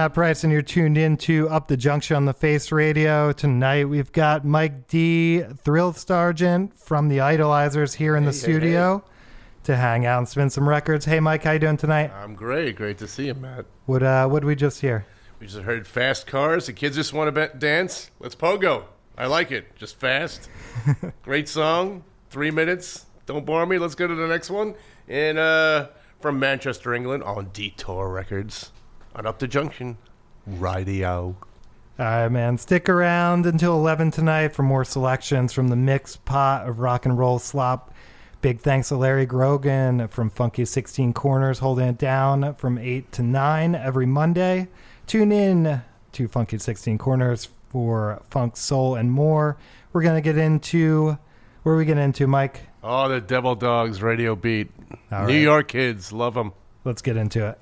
Matt Price, and you're tuned in to Up the Junction on the Face Radio. Tonight we've got Mike D, Thrill Sergeant from the Idolizers here in the Hey, hey, studio to hang out and spin some records. Hey, Mike, how you doing tonight? I'm great. Great to see you, Matt. What uh, what did we just hear? We just heard fast cars. The kids just want to dance. Let's pogo. I like it. Just fast. great song. Three minutes. Don't bore me. Let's go to the next one. And uh, from Manchester, England, on Detour Records, on Up the Junction, Radio. All right, man. Stick around until 11 tonight for more selections from the mixed pot of rock and roll slop. Big thanks to Larry Grogan from Funky 16 Corners holding it down from 8 to 9 every Monday. Tune in to Funky 16 Corners for funk, soul, and more. We're going to get into. Where are we getting into, Mike? Oh, the Devil Dogs radio beat. All New right. York kids. Love them. Let's get into it.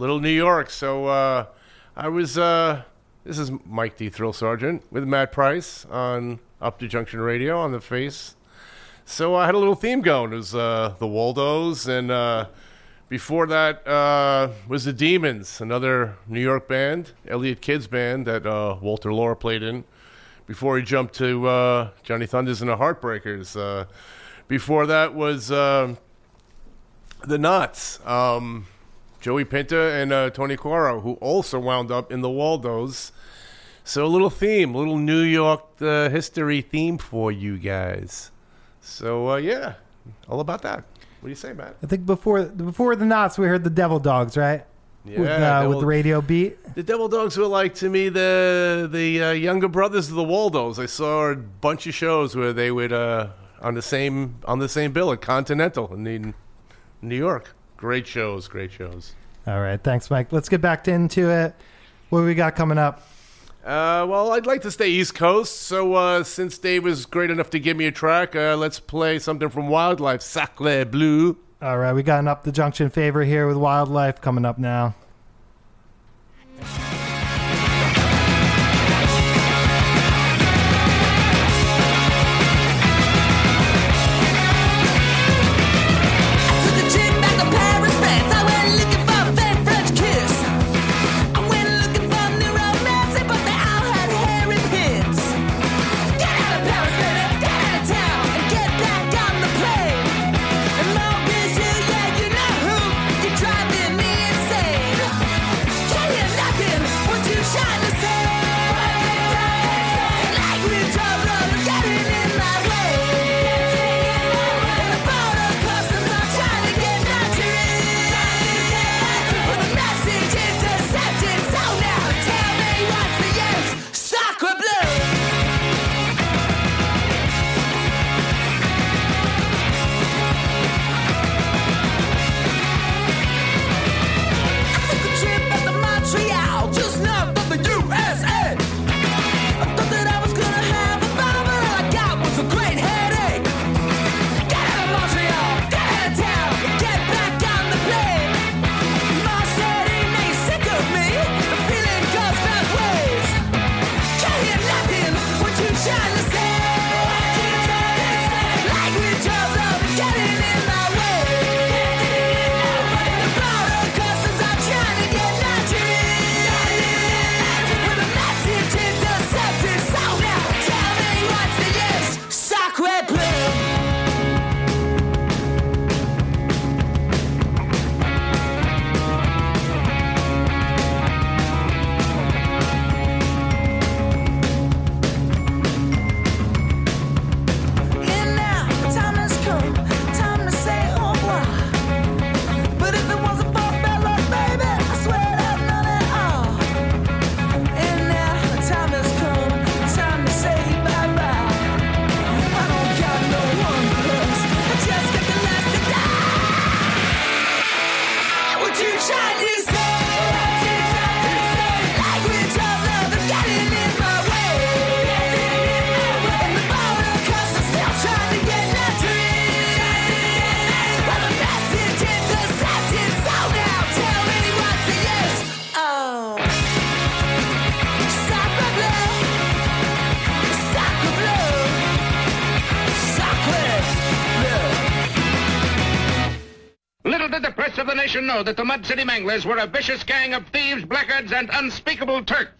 Little New York. So uh, I was. Uh, this is Mike D. Thrill Sergeant with Matt Price on Up to Junction Radio on the Face. So I had a little theme going. It was uh, the Waldos, and uh, before that uh, was the Demons, another New York band, Elliot Kidd's band that uh, Walter Lure played in. Before he jumped to Johnny Thunders and the Heartbreakers. Before that was. um the Knots, um, Joey Pinter and uh, Tony Coiro, who also wound up in the Waldos. So a little theme, a little New York uh, history theme for you guys. So uh, yeah, all about that. What do you say, Matt? I think before before the knots, we heard the Devil Dogs, right? Yeah, with, uh, Devil- with the radio beat. The Devil Dogs were like to me the the uh, younger brothers of the Waldos. I saw a bunch of shows where they would uh, on the same on the same bill at Continental in New York. Great shows, great shows. All right, thanks, Mike. Let's get back into it. What we got coming up? Uh, well, I'd like to stay East Coast, so uh, since Dave was great enough to give me a track, uh, let's play something from Wildlife, Sacre Bleu. All right, we got an up the junction favor here with wildlife coming up now. Nation know that the Mud City Manglers were a vicious gang of thieves, blackguards, and unspeakable Turks.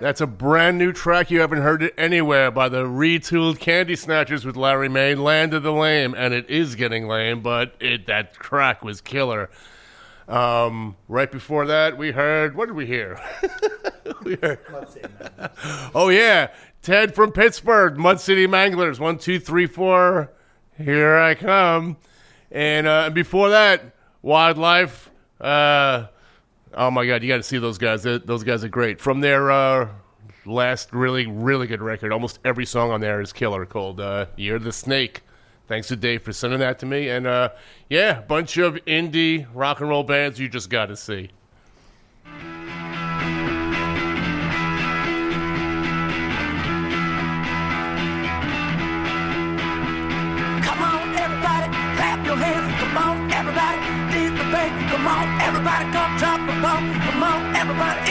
That's a brand new track you haven't heard it anywhere by the retooled Candy Snatchers with Larry May, "Land of the Lame," and it is getting lame, but it that track was killer. Um, right before that, we heard what did we hear? we heard, oh yeah, Ted from Pittsburgh, Mud City Manglers, one, two, three, four. Here I come, and uh, before that, Wildlife. Uh, oh my God, you got to see those guys. Those guys are great. From their uh, last really, really good record, almost every song on there is killer. Called uh, "Year of the Snake." Thanks to Dave for sending that to me, and uh, yeah, bunch of indie rock and roll bands you just got to see.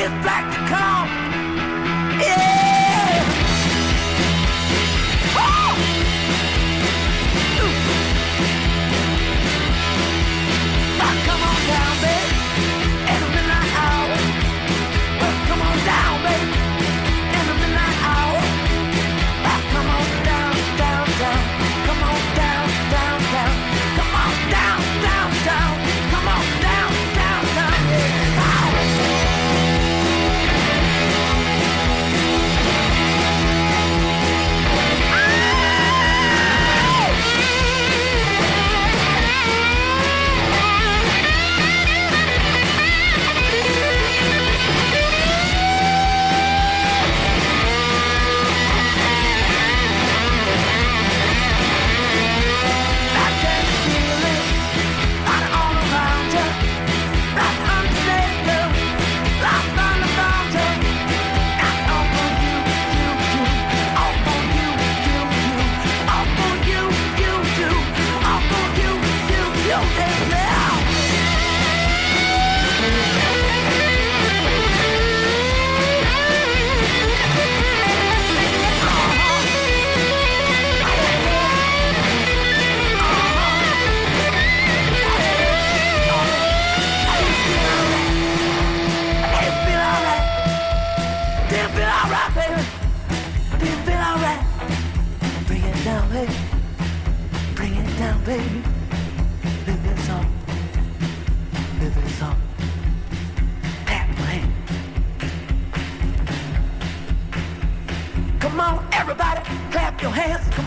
Everybody, it's black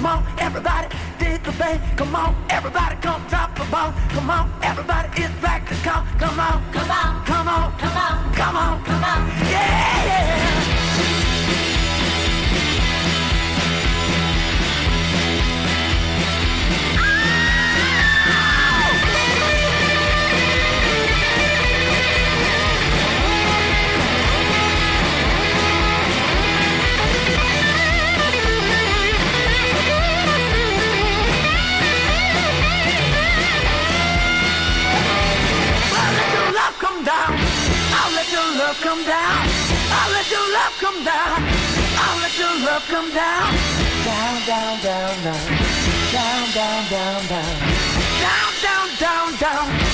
Come on, everybody, dig the bass. Come on, everybody, come drop the ball. Come on, everybody, it's back to come. Come on, come on, come on, come on, come on, come on. Yeah. Love come down. I'll let your love come down. I'll let your love come down. Down, down, down, down. Down, down, down, down. Down, down, down, down. Down,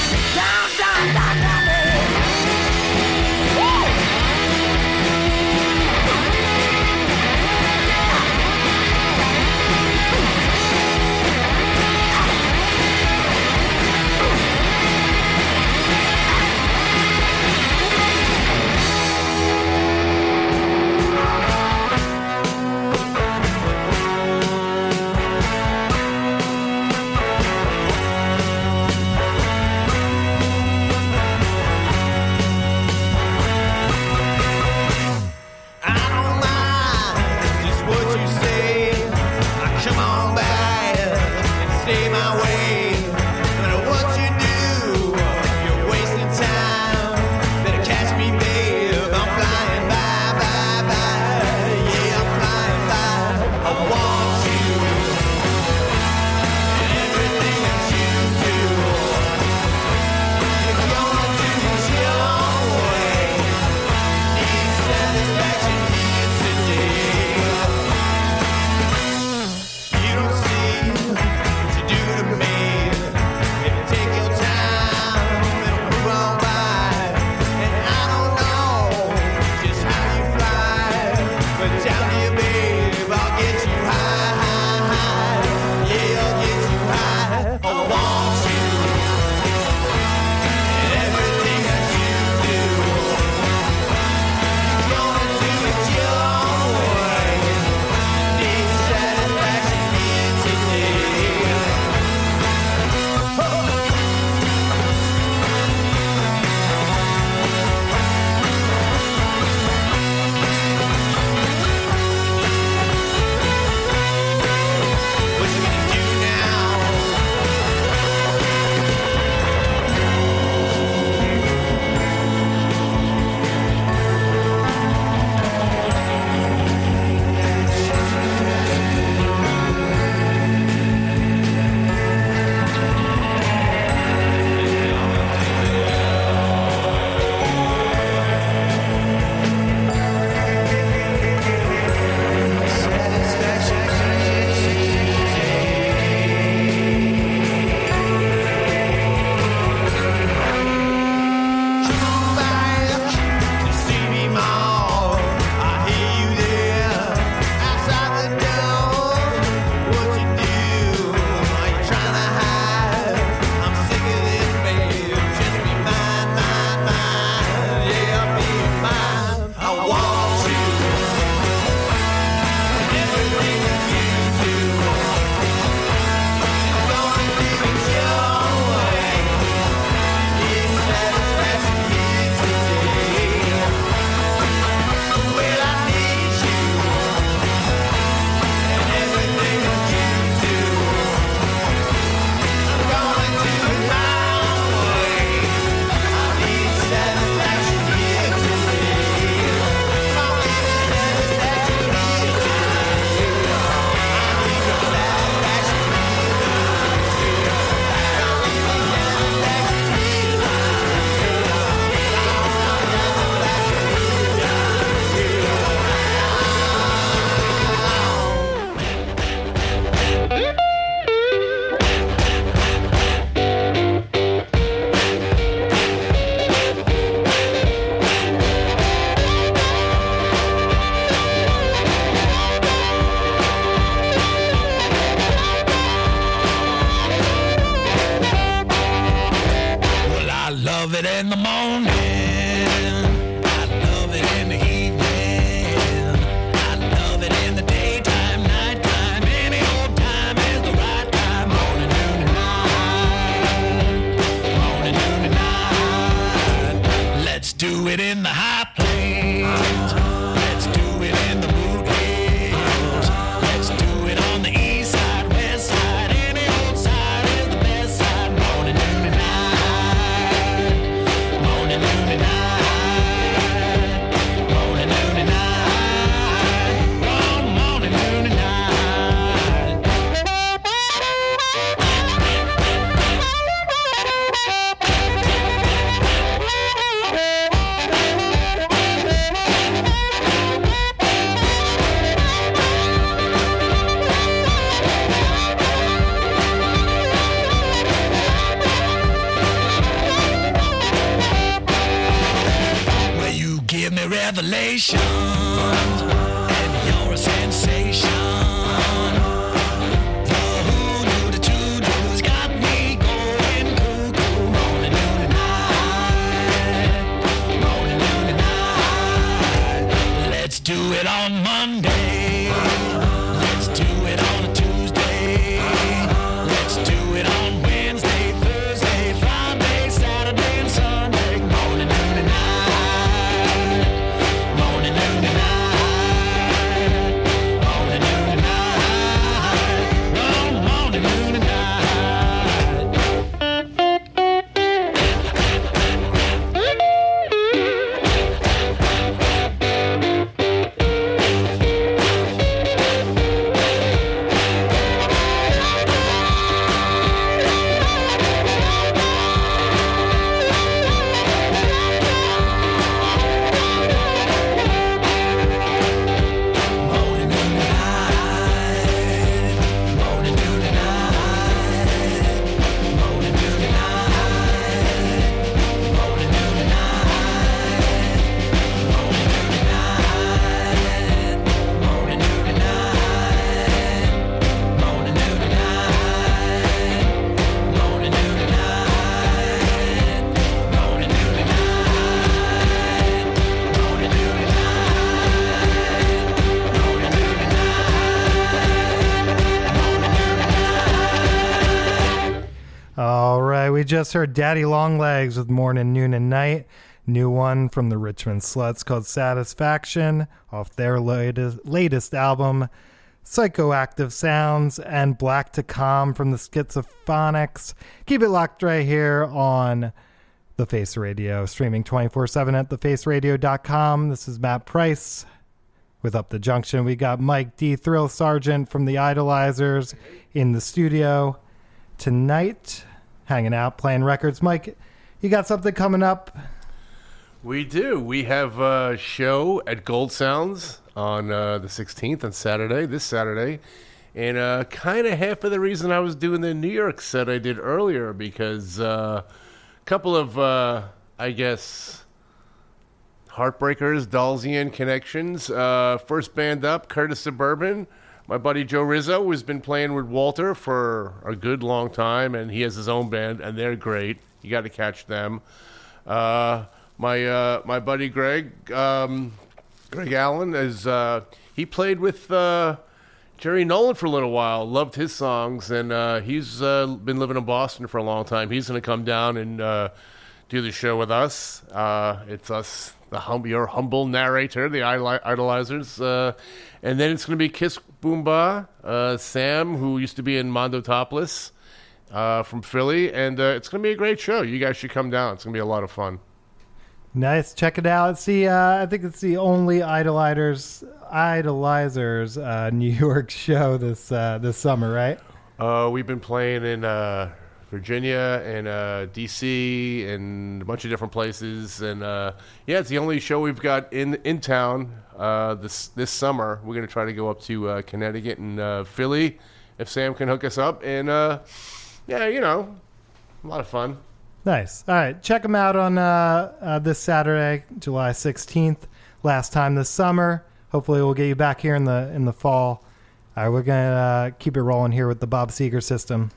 just heard Daddy Longlegs with Morning, Noon, and Night. New one from the Richmond Sluts called Satisfaction off their latest, latest album, Psychoactive Sounds, and Black to Calm from the Schizophonics. Keep it locked right here on The Face Radio, streaming 24 7 at thefaceradio.com. This is Matt Price with Up the Junction. We got Mike D. Thrill Sergeant from the Idolizers in the studio tonight, hanging out, playing records. Mike, you got something coming up? We do. We have a show at Gold Sounds on uh, the 16th on Saturday, this Saturday. And uh, kind of half of the reason I was doing the New York set I did earlier because a couple of, uh, I guess, Heartbreakers, Dalzian connections. Uh, first band up, Curtis Suburban. My buddy Joe Rizzo has been playing with Walter for a good long time, and he has his own band, and they're great. You got to catch them. Uh, my uh, my buddy Greg um, Greg Allen is uh, he played with uh, Jerry Nolan for a little while. Loved his songs, and uh, he's uh, been living in Boston for a long time. He's going to come down and do the show with us. It's us, the hum- your humble narrator, the idoli- idolizers, and then it's going to be Kiss Boomba, uh, Sam, who used to be in Mondo Topless. Uh, from Philly, and uh, it's going to be a great show. You guys should come down. It's going to be a lot of fun. Nice, check it out. It's the uh, I think it's the only idolizers idolizers uh, New York show this uh, this summer, right? Uh, we've been playing in uh, Virginia and uh, D.C. and a bunch of different places, and uh, yeah, it's the only show we've got in in town uh, this this summer. We're gonna try to go up to uh, Connecticut and uh, Philly if Sam can hook us up, and uh, yeah, you know, a lot of fun. Nice. All right, check them out on this Saturday, July sixteenth. Last time this summer. Hopefully, we'll get you back here in the in the fall. All right, we're gonna keep it rolling here with the Bob Seger system.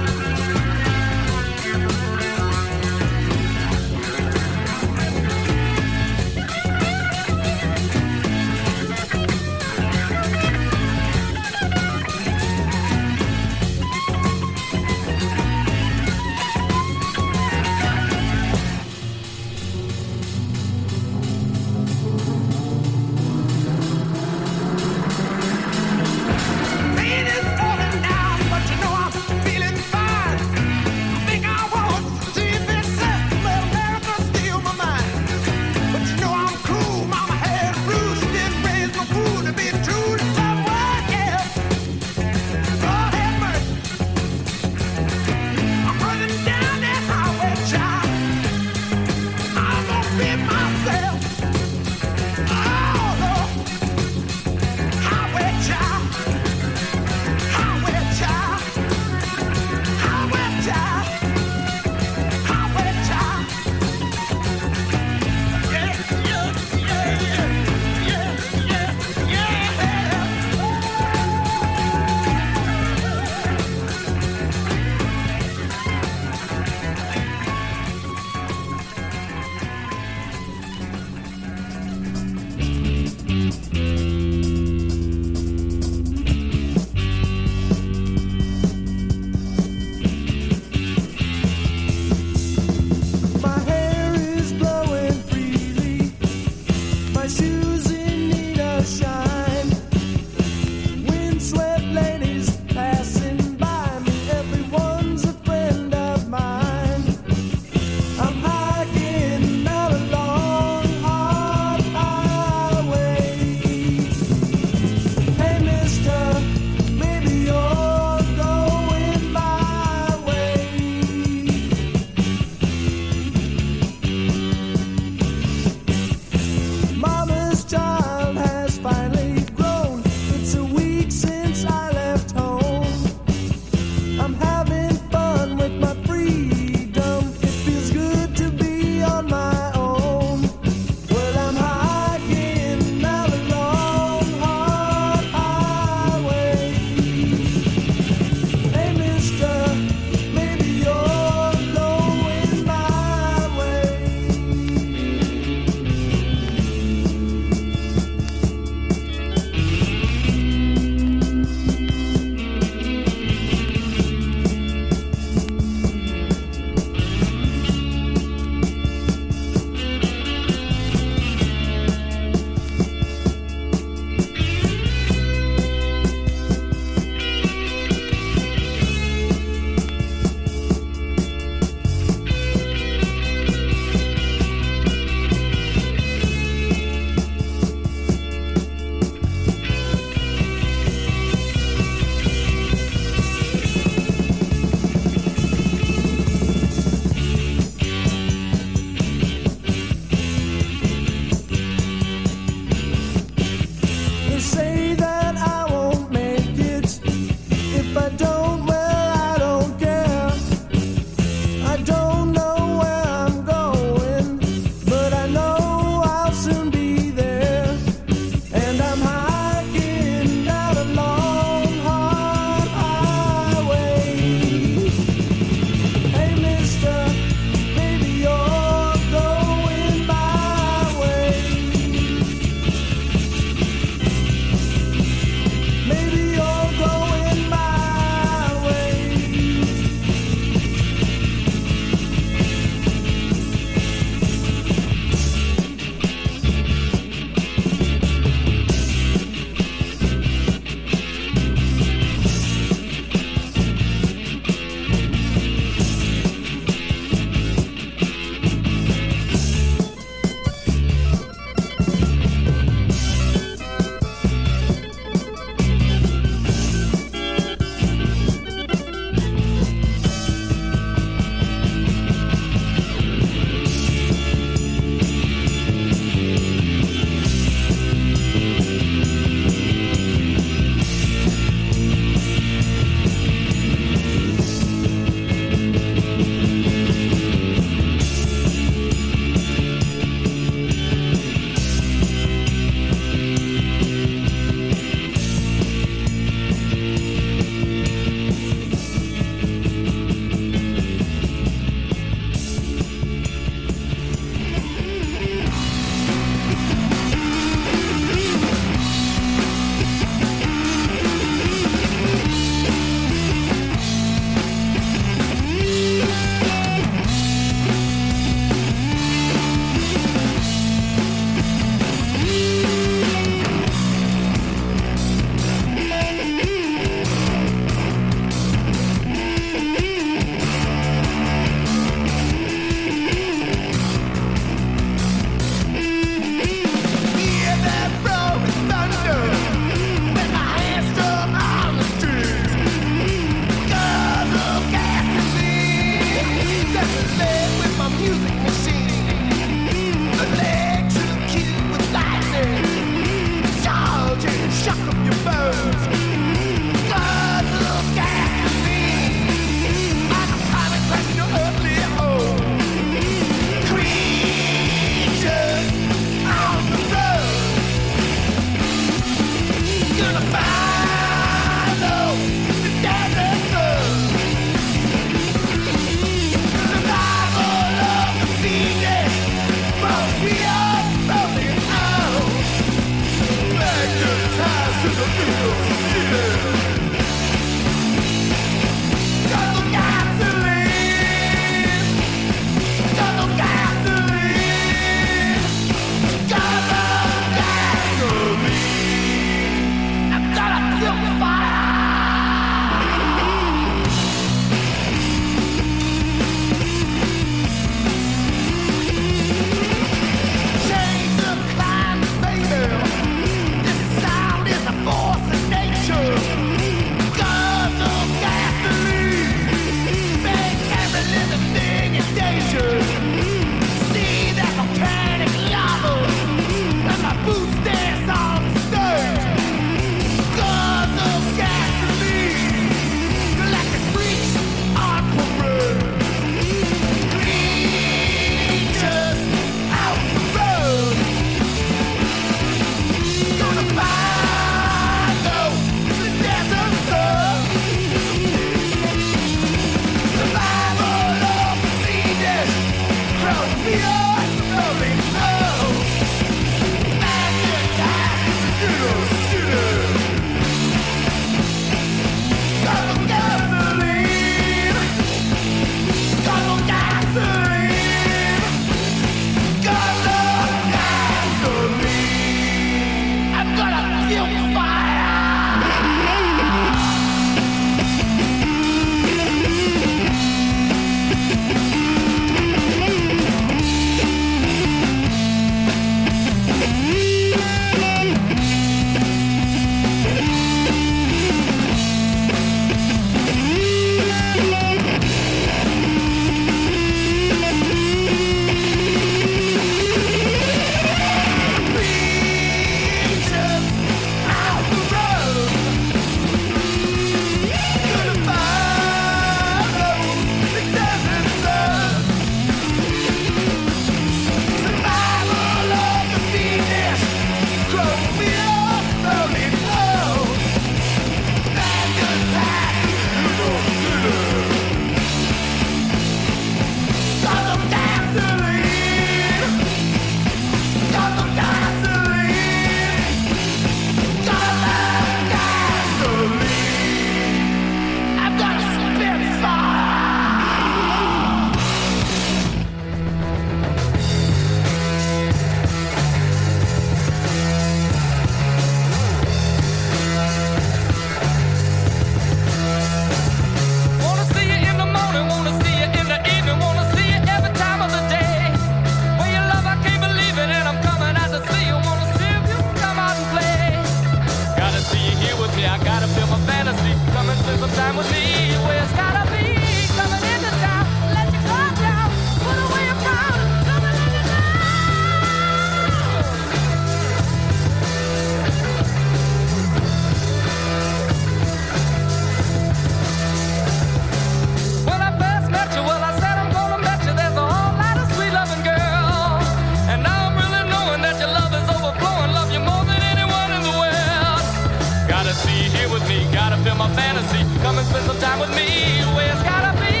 Hennessy. Here with me, gotta feel my fantasy. Come and spend some time with me. Where it's gotta be.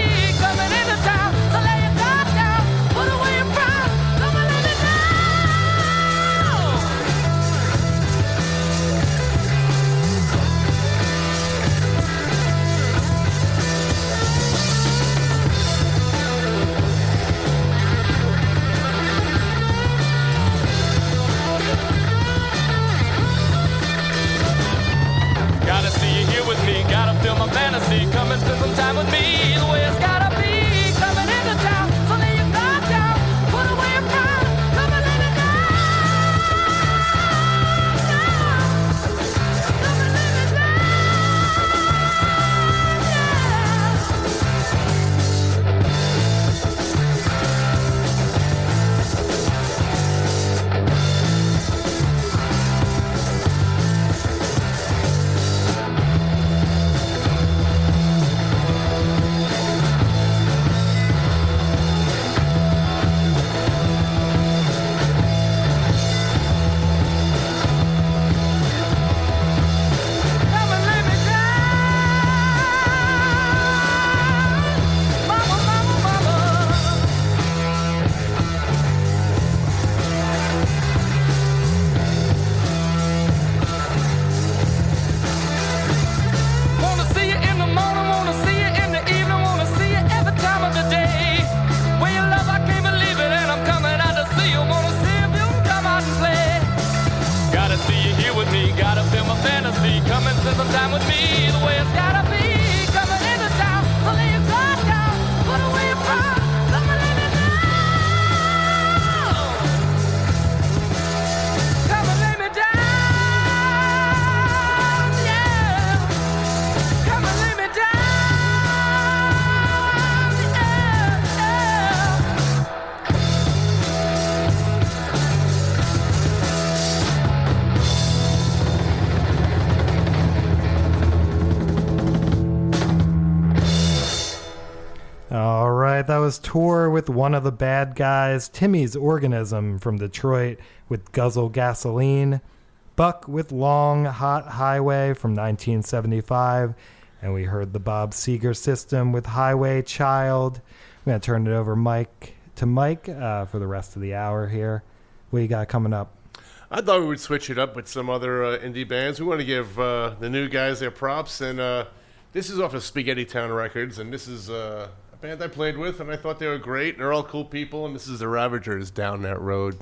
with me. With one of the bad guys, Timmy's Organism from Detroit with Guzzle Gasoline, Buck with Long Hot Highway from 1975, and we heard the Bob Seger System with Highway Child. I'm going to turn it over Mike to Mike uh, for the rest of the hour here. What you got coming up? I thought we would switch it up with some other uh, indie bands. We want to give uh, the new guys their props, and uh, this is off of Spaghetty Town Records, and this is uh, band I played with, and I thought they were great. They're all cool people, and this is the Ravagers down that road.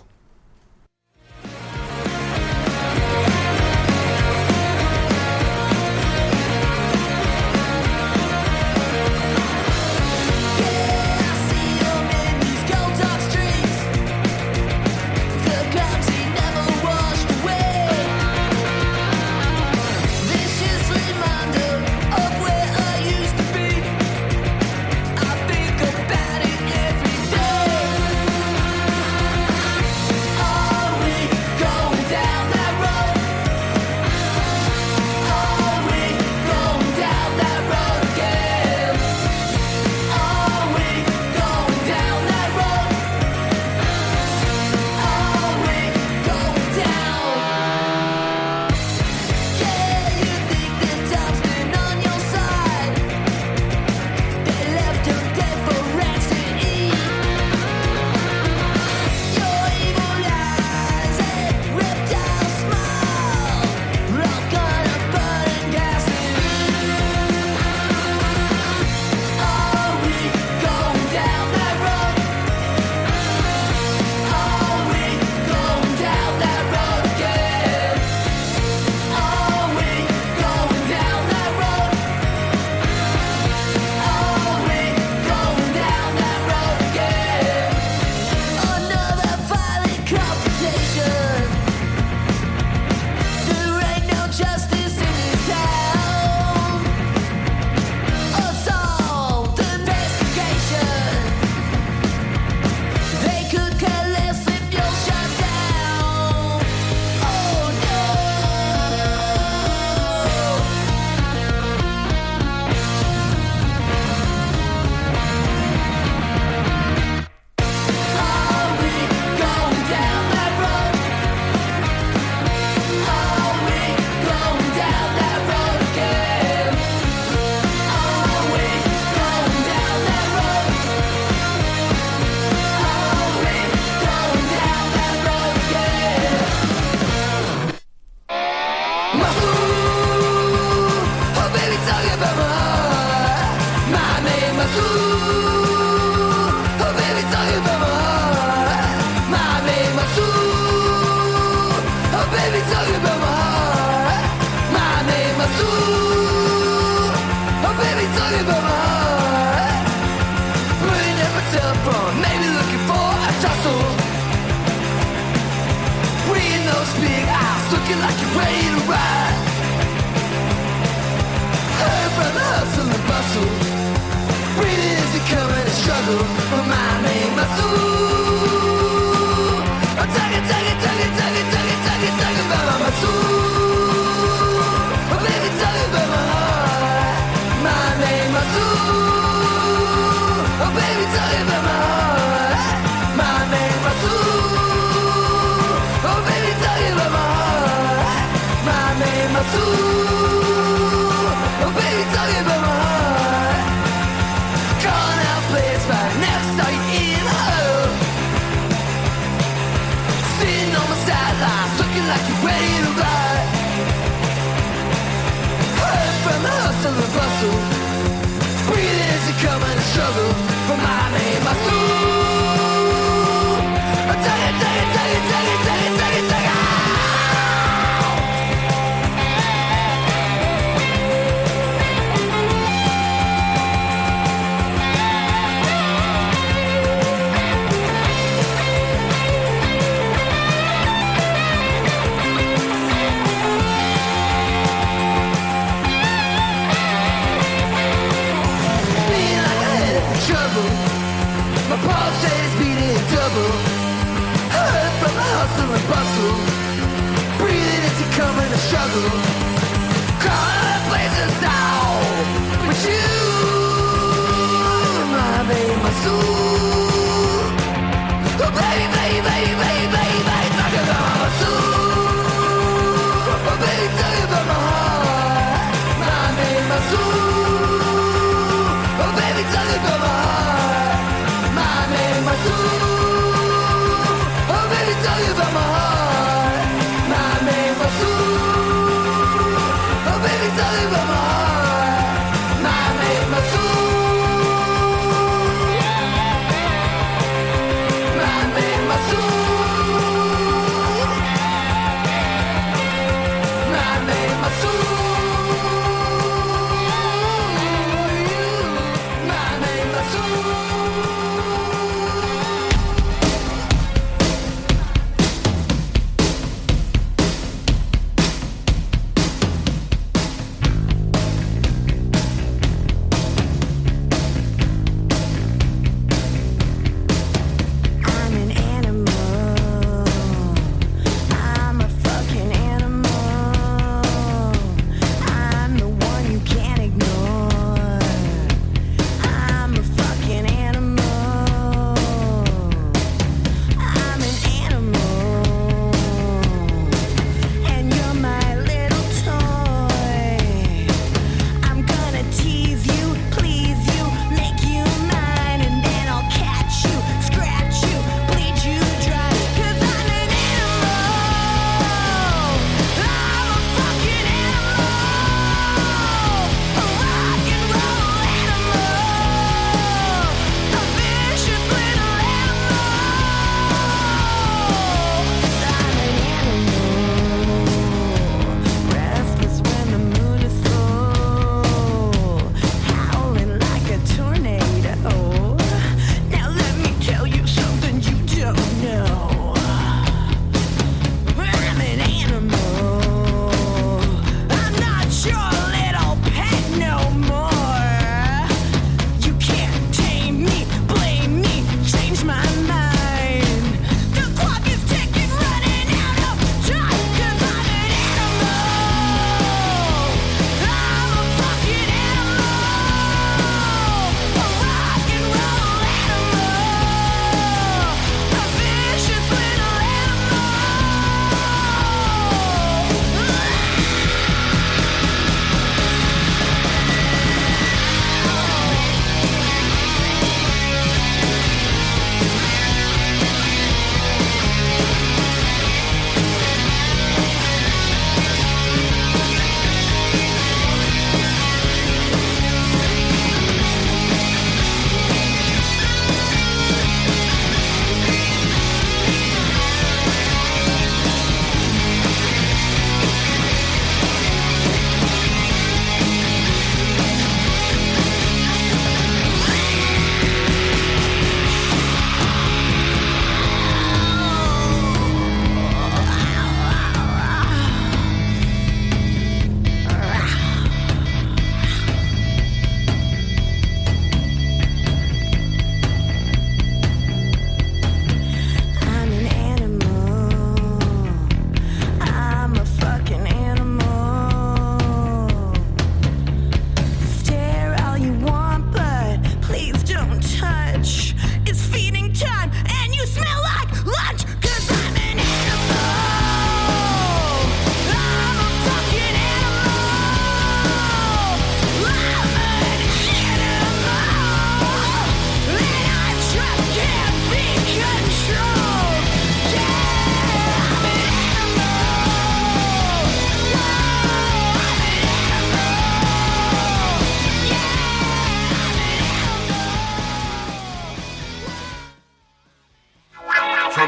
over my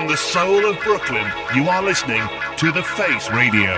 From the soul of Brooklyn, you are listening to The Face Radio.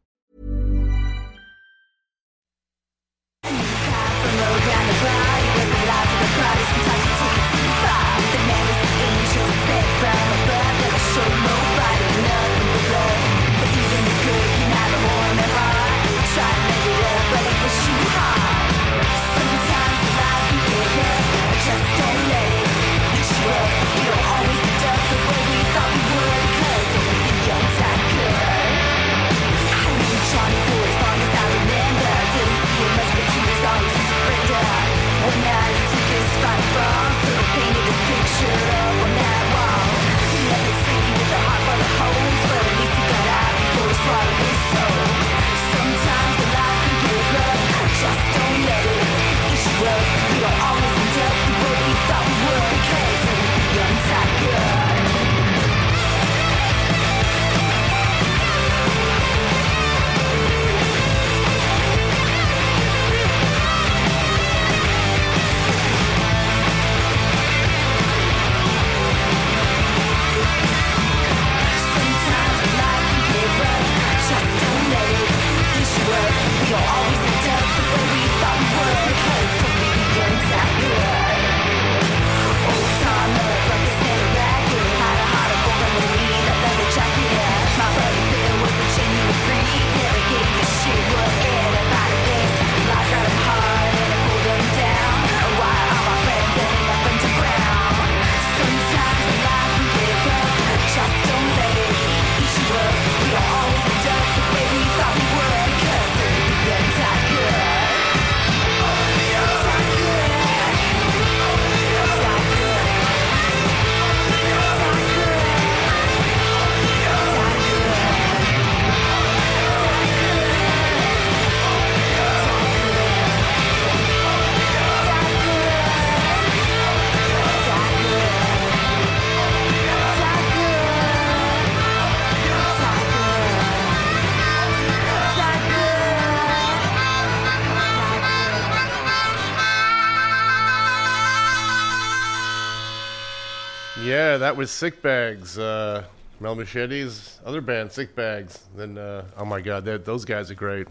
That was Sick Bags. Uh, Mel Machetes, other band, Sick Bags. Then, uh, oh my God, those guys are great.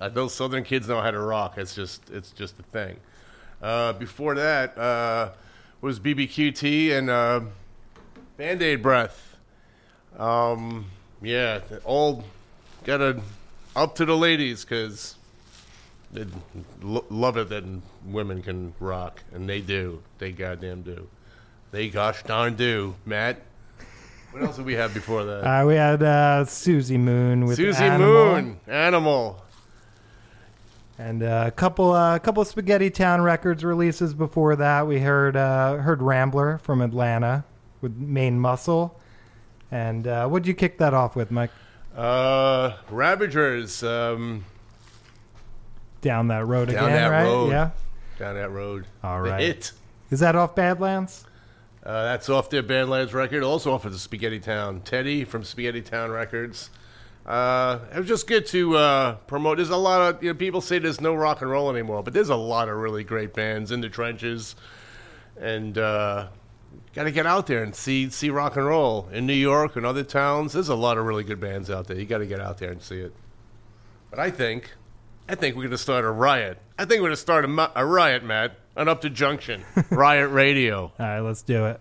Uh, those Southern kids know how to rock. It's just, it's just a thing. Uh, before that uh, was BBQT and uh, Band Aid Breath. Um, yeah, all got to up to the ladies because they lo- love it that women can rock, and they do. They goddamn do. They gosh darn do. Matt, what else did we have before that? Uh, we had uh, Susie Moon with Susie Animal. Moon, Animal. And uh, a couple, uh, couple Spaghetty Town Records releases before that. We heard uh, heard Rambler from Atlanta with Main Muscle. And uh, what'd you kick that off with, Mike? Uh, Ravagers. Um, Down that road down again, that right? road. Yeah. Down that road. All right. The right. hit. Is that off Badlands? Uh, that's off their Badlands record, also off of the Spaghetty Town. Teddy from Spaghetty Town Records. Uh, it was just good to uh, promote. There's a lot of you know, people say there's no rock and roll anymore, but there's a lot of really great bands in the trenches, and uh, got to get out there and see see rock and roll in New York and other towns. There's a lot of really good bands out there. You got to get out there and see it. But I think, I think we're to start a riot. I think we're to start a, a riot, Matt, on Up to Junction, Riot Radio. All right, let's do it.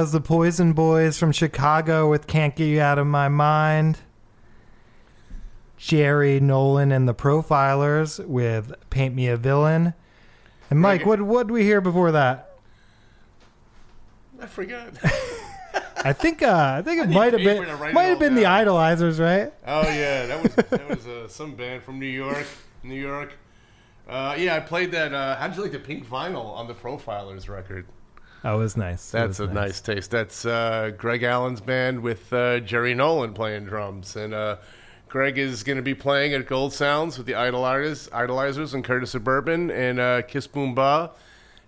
All right, that was the Poison Boys from Chicago with Can't Get You Out of My Mind. Jerry Nolan and the Profilers with Paint Me a Villain. And Mike, what what did we hear before that? I forgot. I think uh, I think it need might have been to write it might have been the Idolizers, right? Oh yeah, that was that was uh, some band from New York, New York. Uh, yeah, I played that. Uh, how'd you like the pink vinyl on the Profilers record? That was nice. That's was a nice. taste. That's uh, Greg Allen's band with uh, Jerry Nolan playing drums, and uh, Greg is going to be playing at Gold Sounds with the Idolizers, Idolizers and Curtis Suburban and uh, Kiss Boom Ba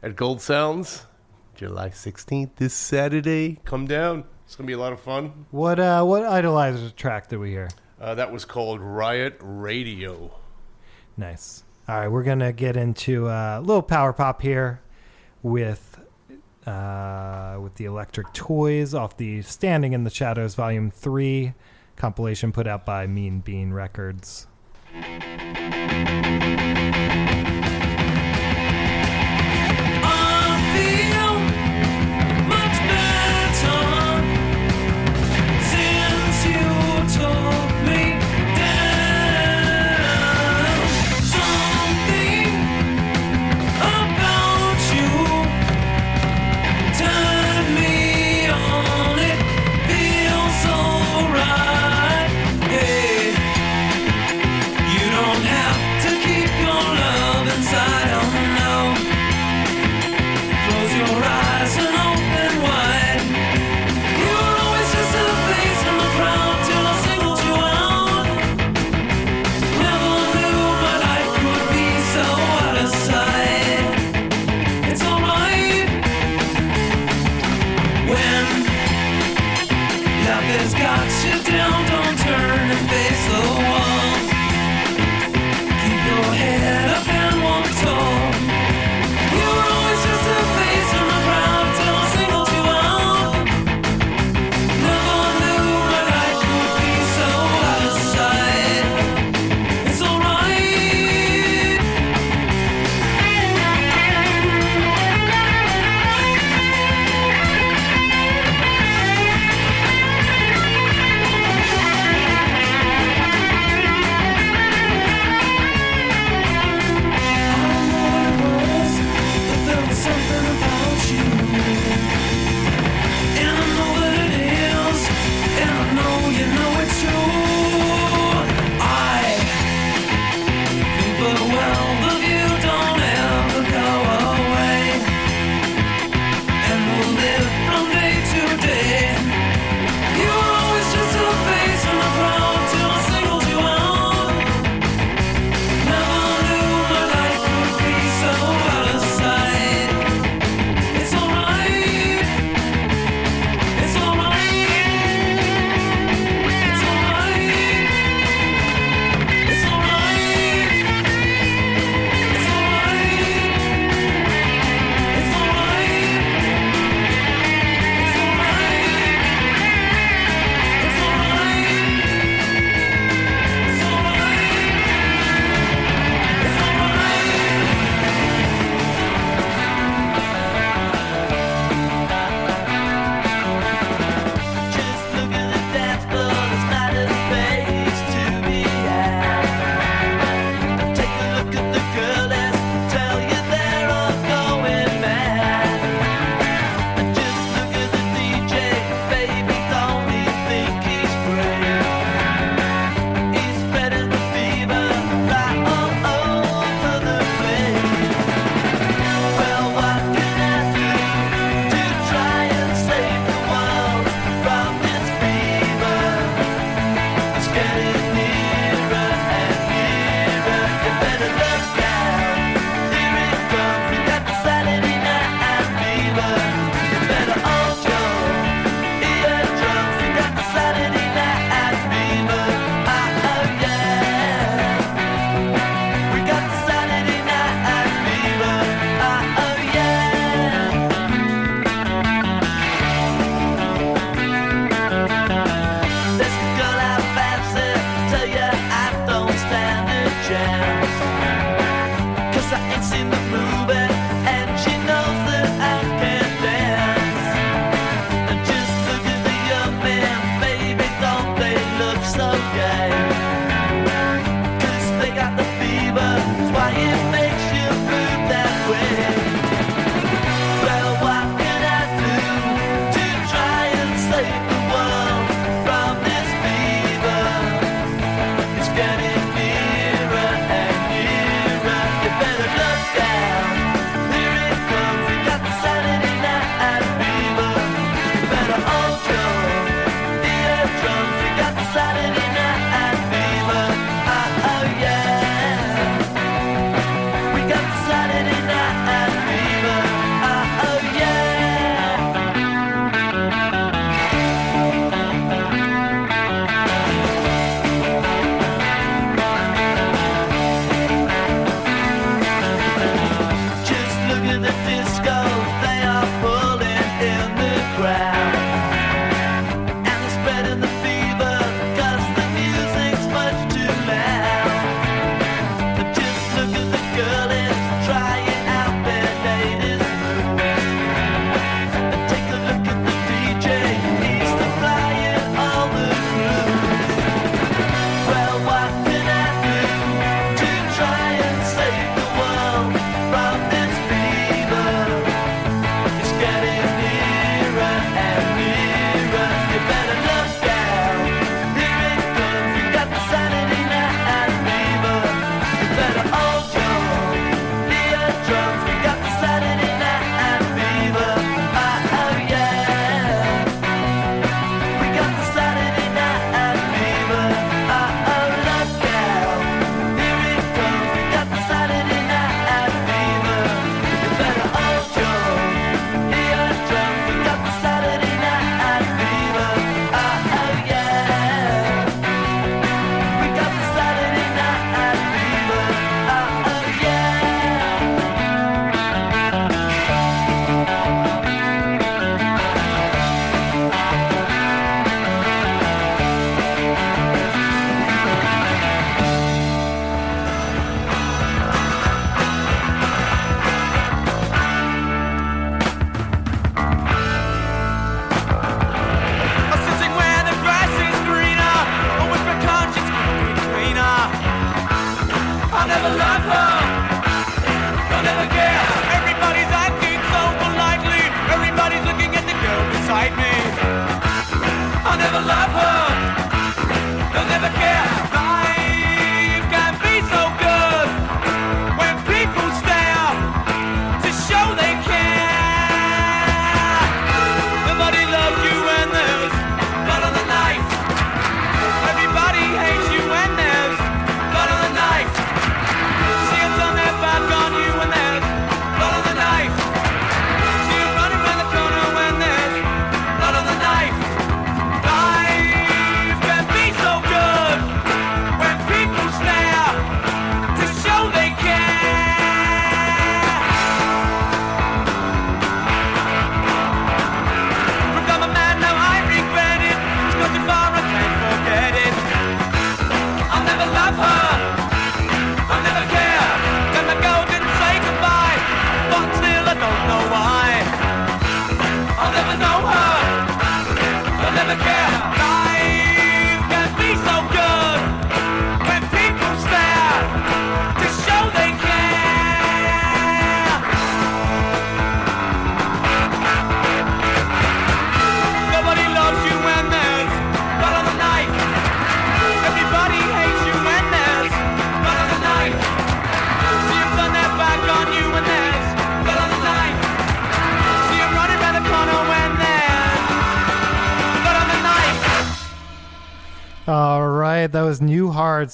at Gold Sounds, July sixteenth, this Saturday. Come down. It's going to be a lot of fun. What uh what Idolizers track did we hear? Uh, that was called Riot Radio. Nice. All right, we're gonna get into uh, a little power pop here with uh, with the Electric Toys off the Standing in the Shadows Volume Three compilation put out by Mean Bean Records.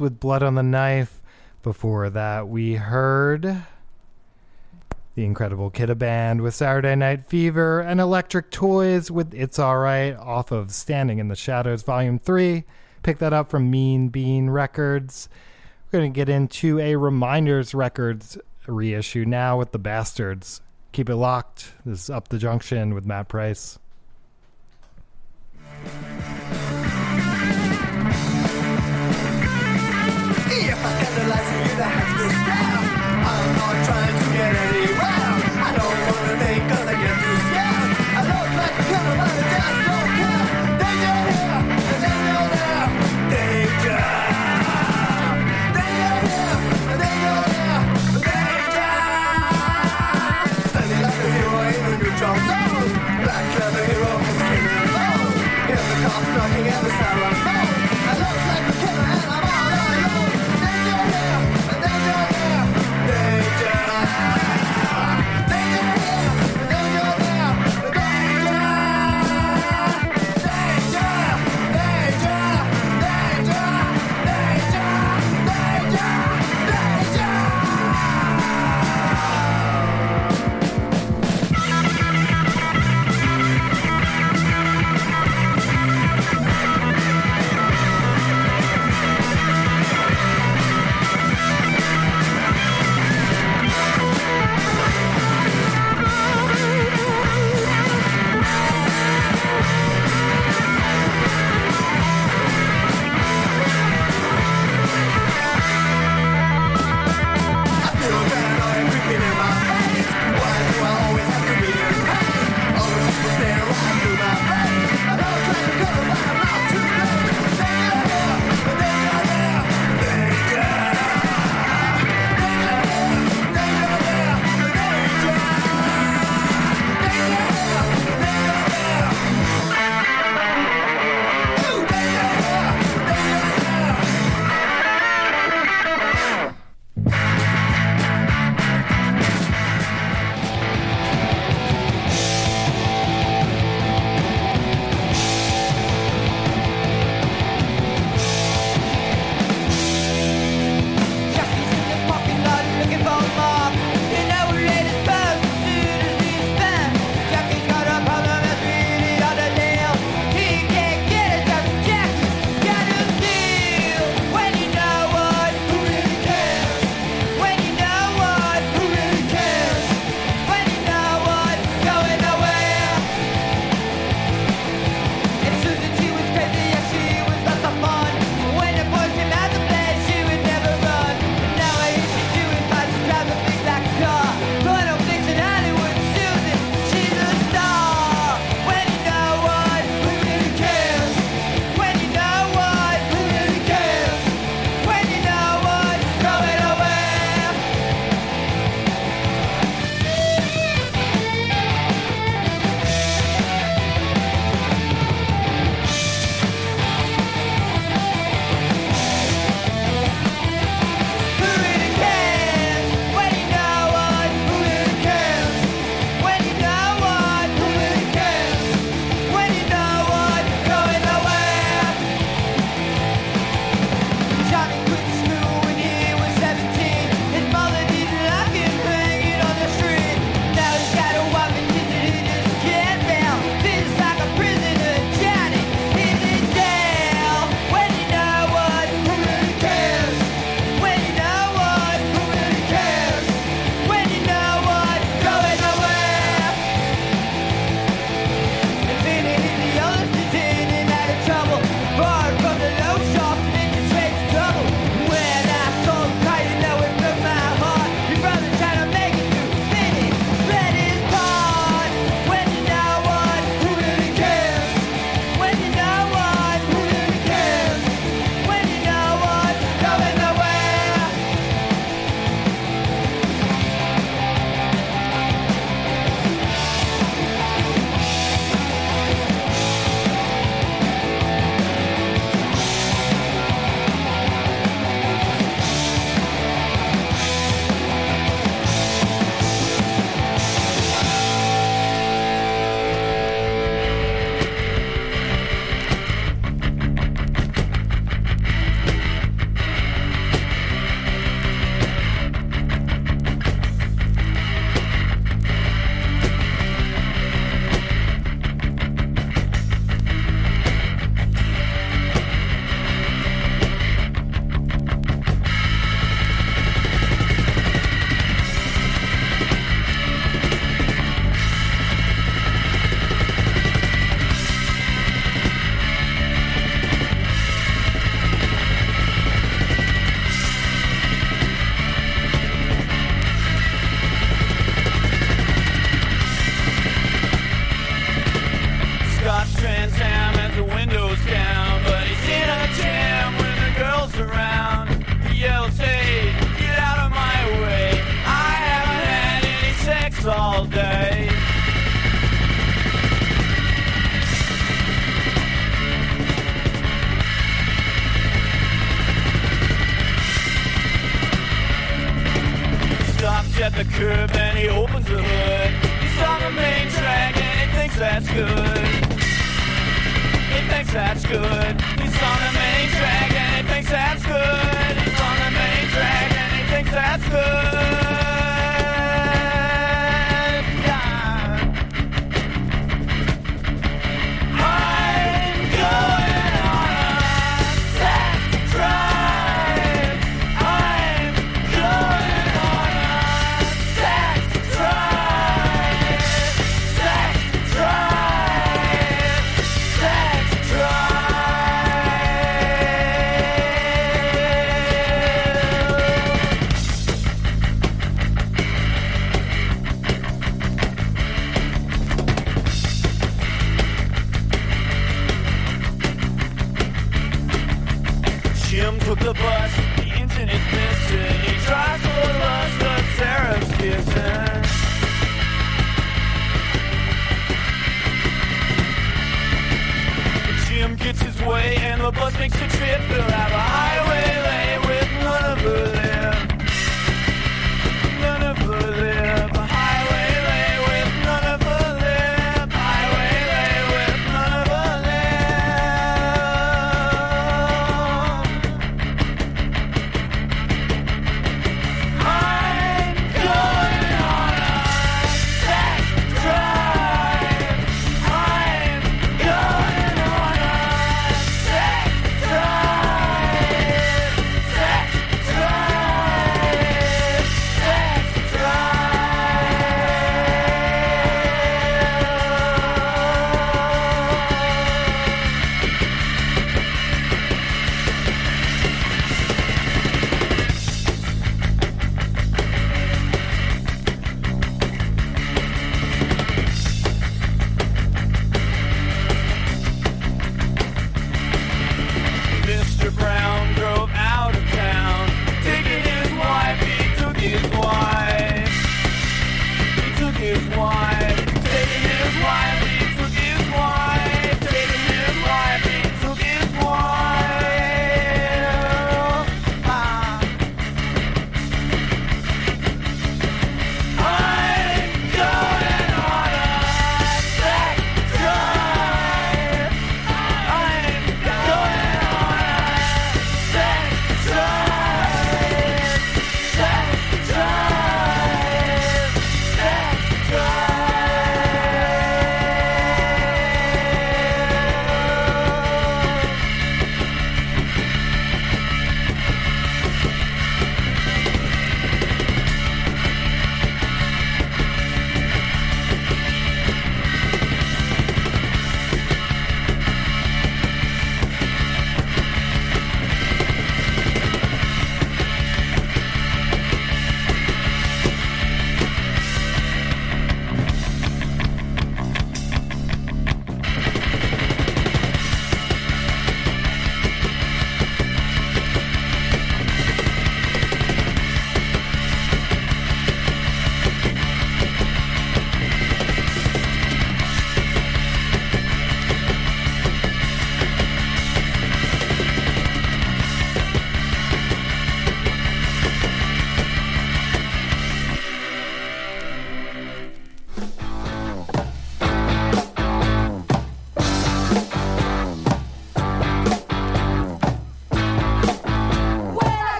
With Blood on the Knife. Before that, we heard the Incredible Kidda Band with Saturday Night Fever and Electric Toys with It's Alright off of Standing in the Shadows Volume 3. Pick that up from Mean Bean Records. We're going to get into a Reminders Records reissue now with the Bastards. Keep it locked. This is Up the Junction with Matt Price. If I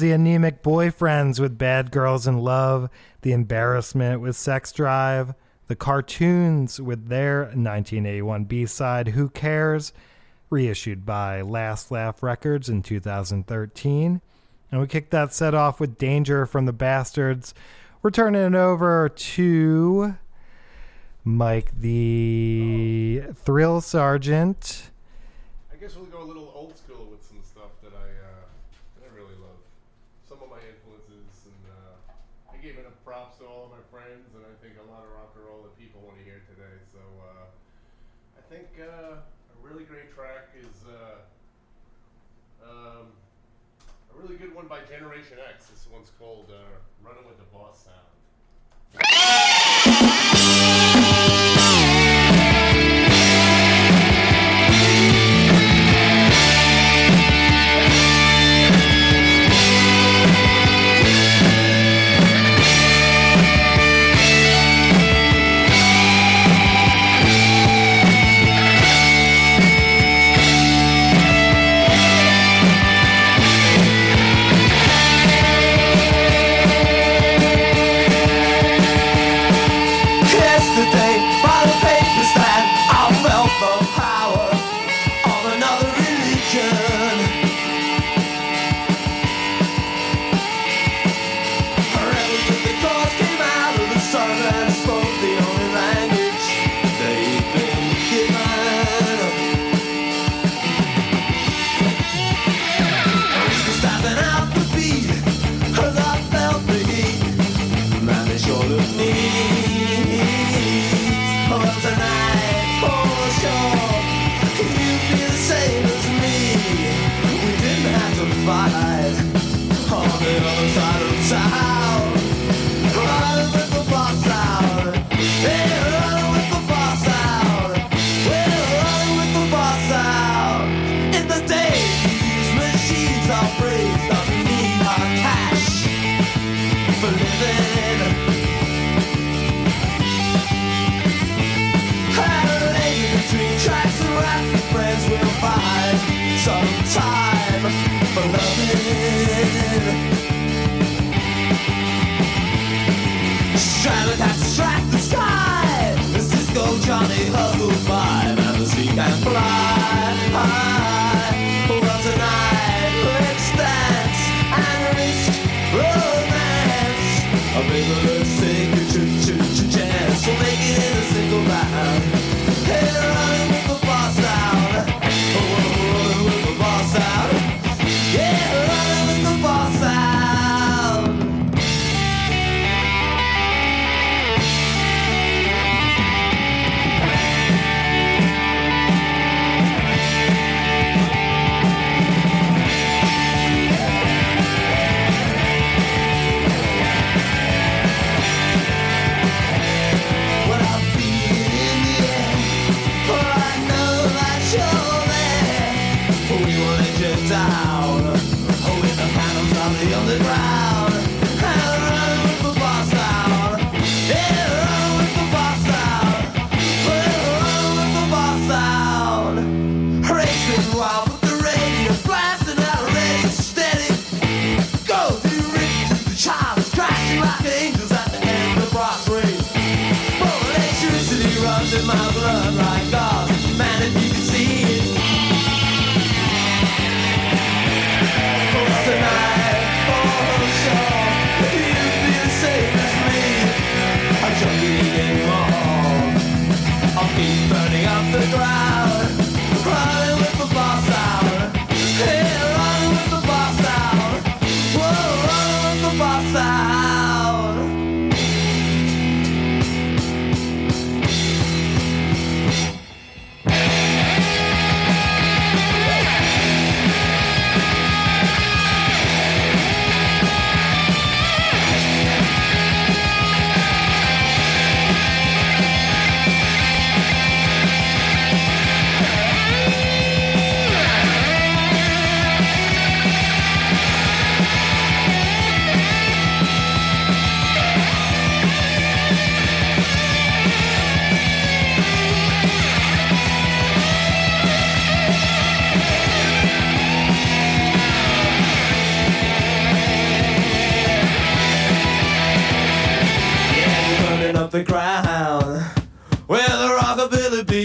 the anemic boyfriends with bad girls in love, the embarrassment with sex drive, the cartoons with their 1981 B side, Who Cares, reissued by Last Laugh Records in 2013. And we kicked that set off with Danger from the Bastards. We're turning it over to Mike the Thrill Sergeant really good one by Generation X. This one's called uh, Running with the Boss Sound.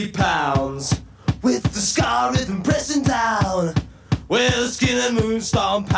pounds. With the scar rhythm pressing down, where the skin and moon stomp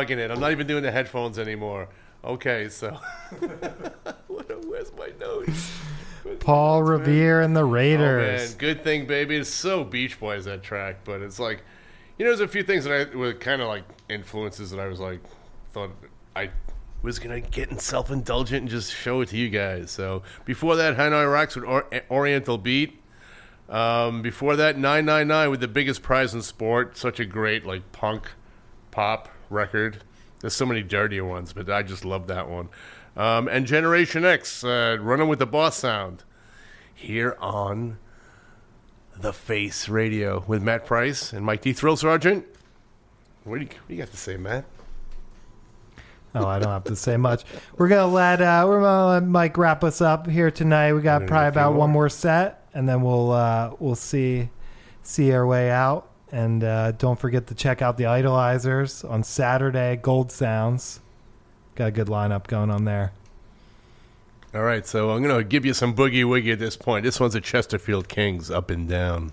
raw dogging it. I'm not even doing the headphones anymore. Okay, so where's my notes? Paul Revere and the Oh, Raiders. man, good thing, baby. It's so Beach Boys that track, but it's like, You know, there's a few things that I were kind of like influences that I was like thought I was gonna get in self indulgent and just show it to you guys. So before that, Hanoi Rocks with or- Oriental Beat. Um, before that, 999 with the biggest prize in sport. Such a great like punk pop record. There's so many dirtier ones, but I just love that one. Um, and Generation X, uh, running with the boss sound here on the Face Radio with Matt Price and Mike D. Thrill Sergeant. What do you, what do you got to say, Matt? Oh, I don't have to say much. We're gonna let uh, we're gonna let Mike wrap us up here tonight. We got probably do a few about one more. more set, and then we'll uh, we'll see see our way out. And uh, don't forget to check out the Idolizers on Saturday. Gold Sounds got a good lineup going on there. All right, so I'm going to give you some boogie woogie at this point. This one's a Chesterfield Kings, up and down.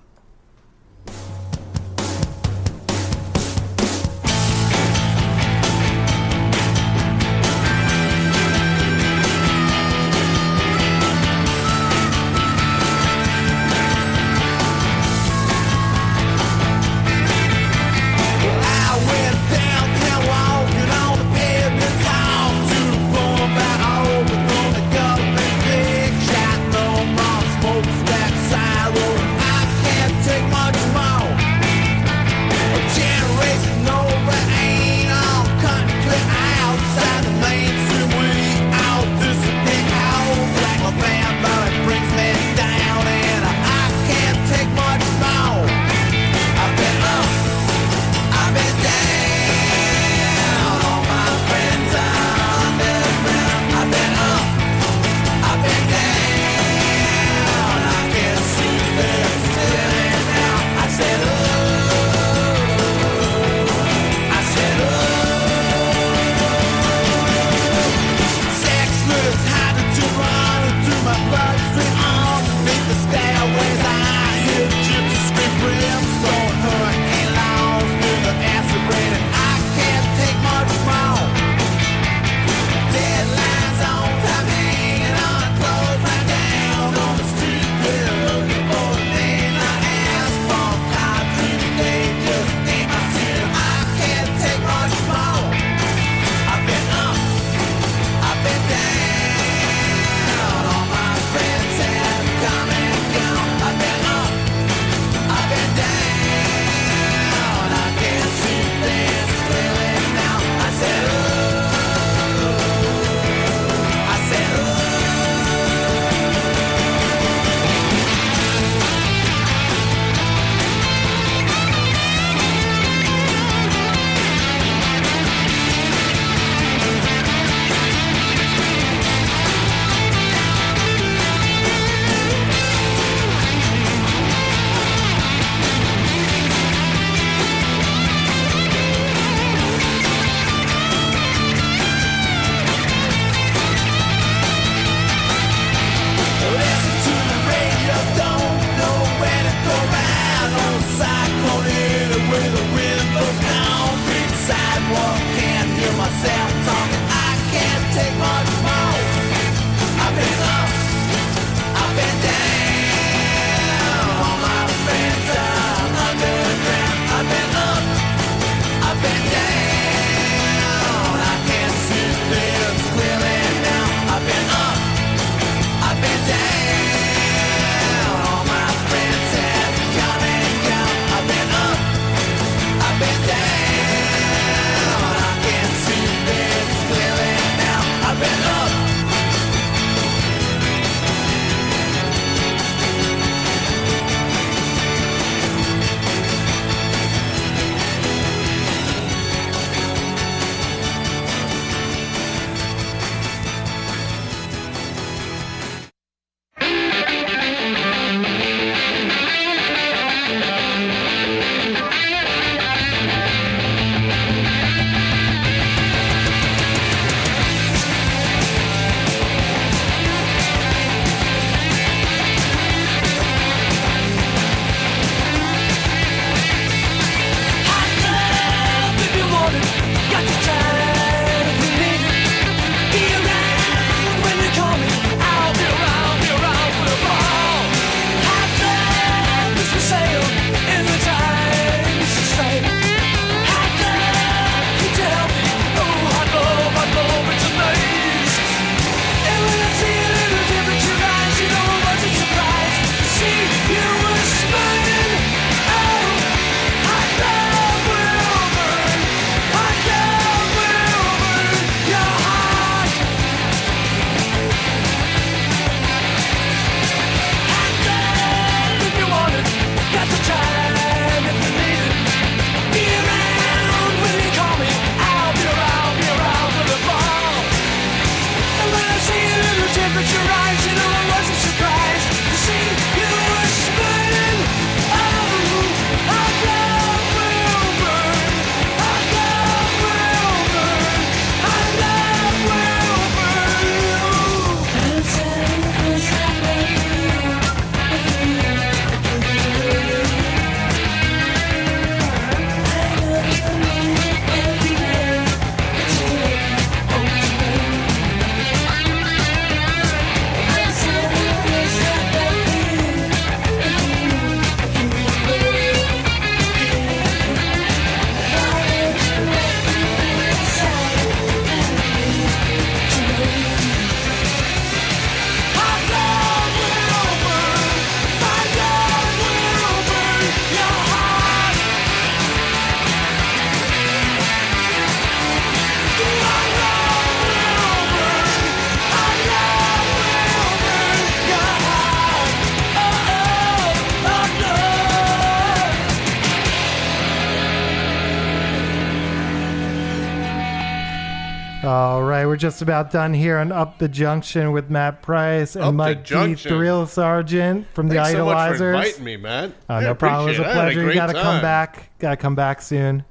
Just about done here on Up the Junction with Matt Price and Up the Mike. Junction. Thrill Sergeant from the Thanks so much for inviting me, man. Uh, no problem. It was a appreciate it. I had a pleasure. You got to come back. Got to come back soon.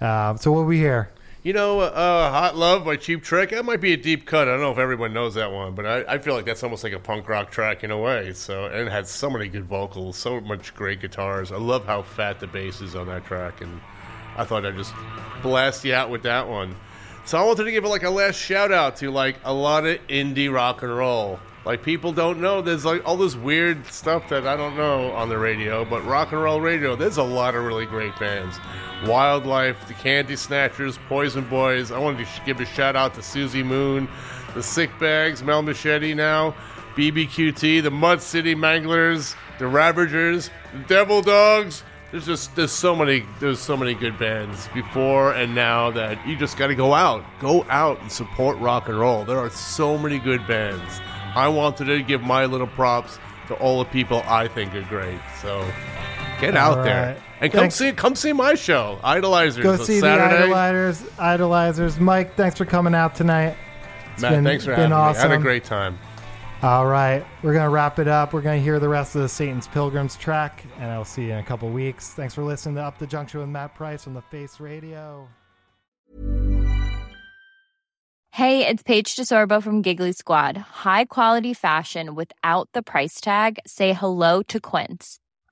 Uh, so what we hear? You know, uh, "Hot Love" by Cheap Trick. That might be a deep cut. I don't know if everyone knows that one, but I, I feel like that's almost like a punk rock track in a way. So, and it had so many good vocals, so much great guitars. I love how fat the bass is on that track, and I thought I'd just blast you out with that one. So I wanted to give like a last shout out to like a lot of indie rock and roll. Like people don't know there's like all this weird stuff that I don't know on the radio, but rock and roll radio, there's a lot of really great bands. Wildlife, the Candy Snatchers, Poison Boys. I wanted to give a shout out to Suzi Moon, the Sick Bags, Mel Machete now, BBQT, the Mud City Manglers, the Ravagers, the Devil Dogs. There's just there's so many there's so many good bands before and now that you just got to go out, go out and support rock and roll. There are so many good bands. I wanted to give my little props to all the people I think are great. So get All out there and come Thanks. see come see my show, Idolizers. Go see Saturday. the Idolizers. Idolizers. Mike, thanks for coming out tonight. It's Matt, been- thanks for been having awesome. me. I had a great time. All right, we're gonna wrap it up. We're gonna hear the rest of the Satan's Pilgrims track, and I'll see you in a couple weeks. Thanks for listening to Up the Junction with Matt Price on the Face Radio. Hey, it's Paige DeSorbo from Giggly Squad. High quality fashion without the price tag. Say hello to Quince.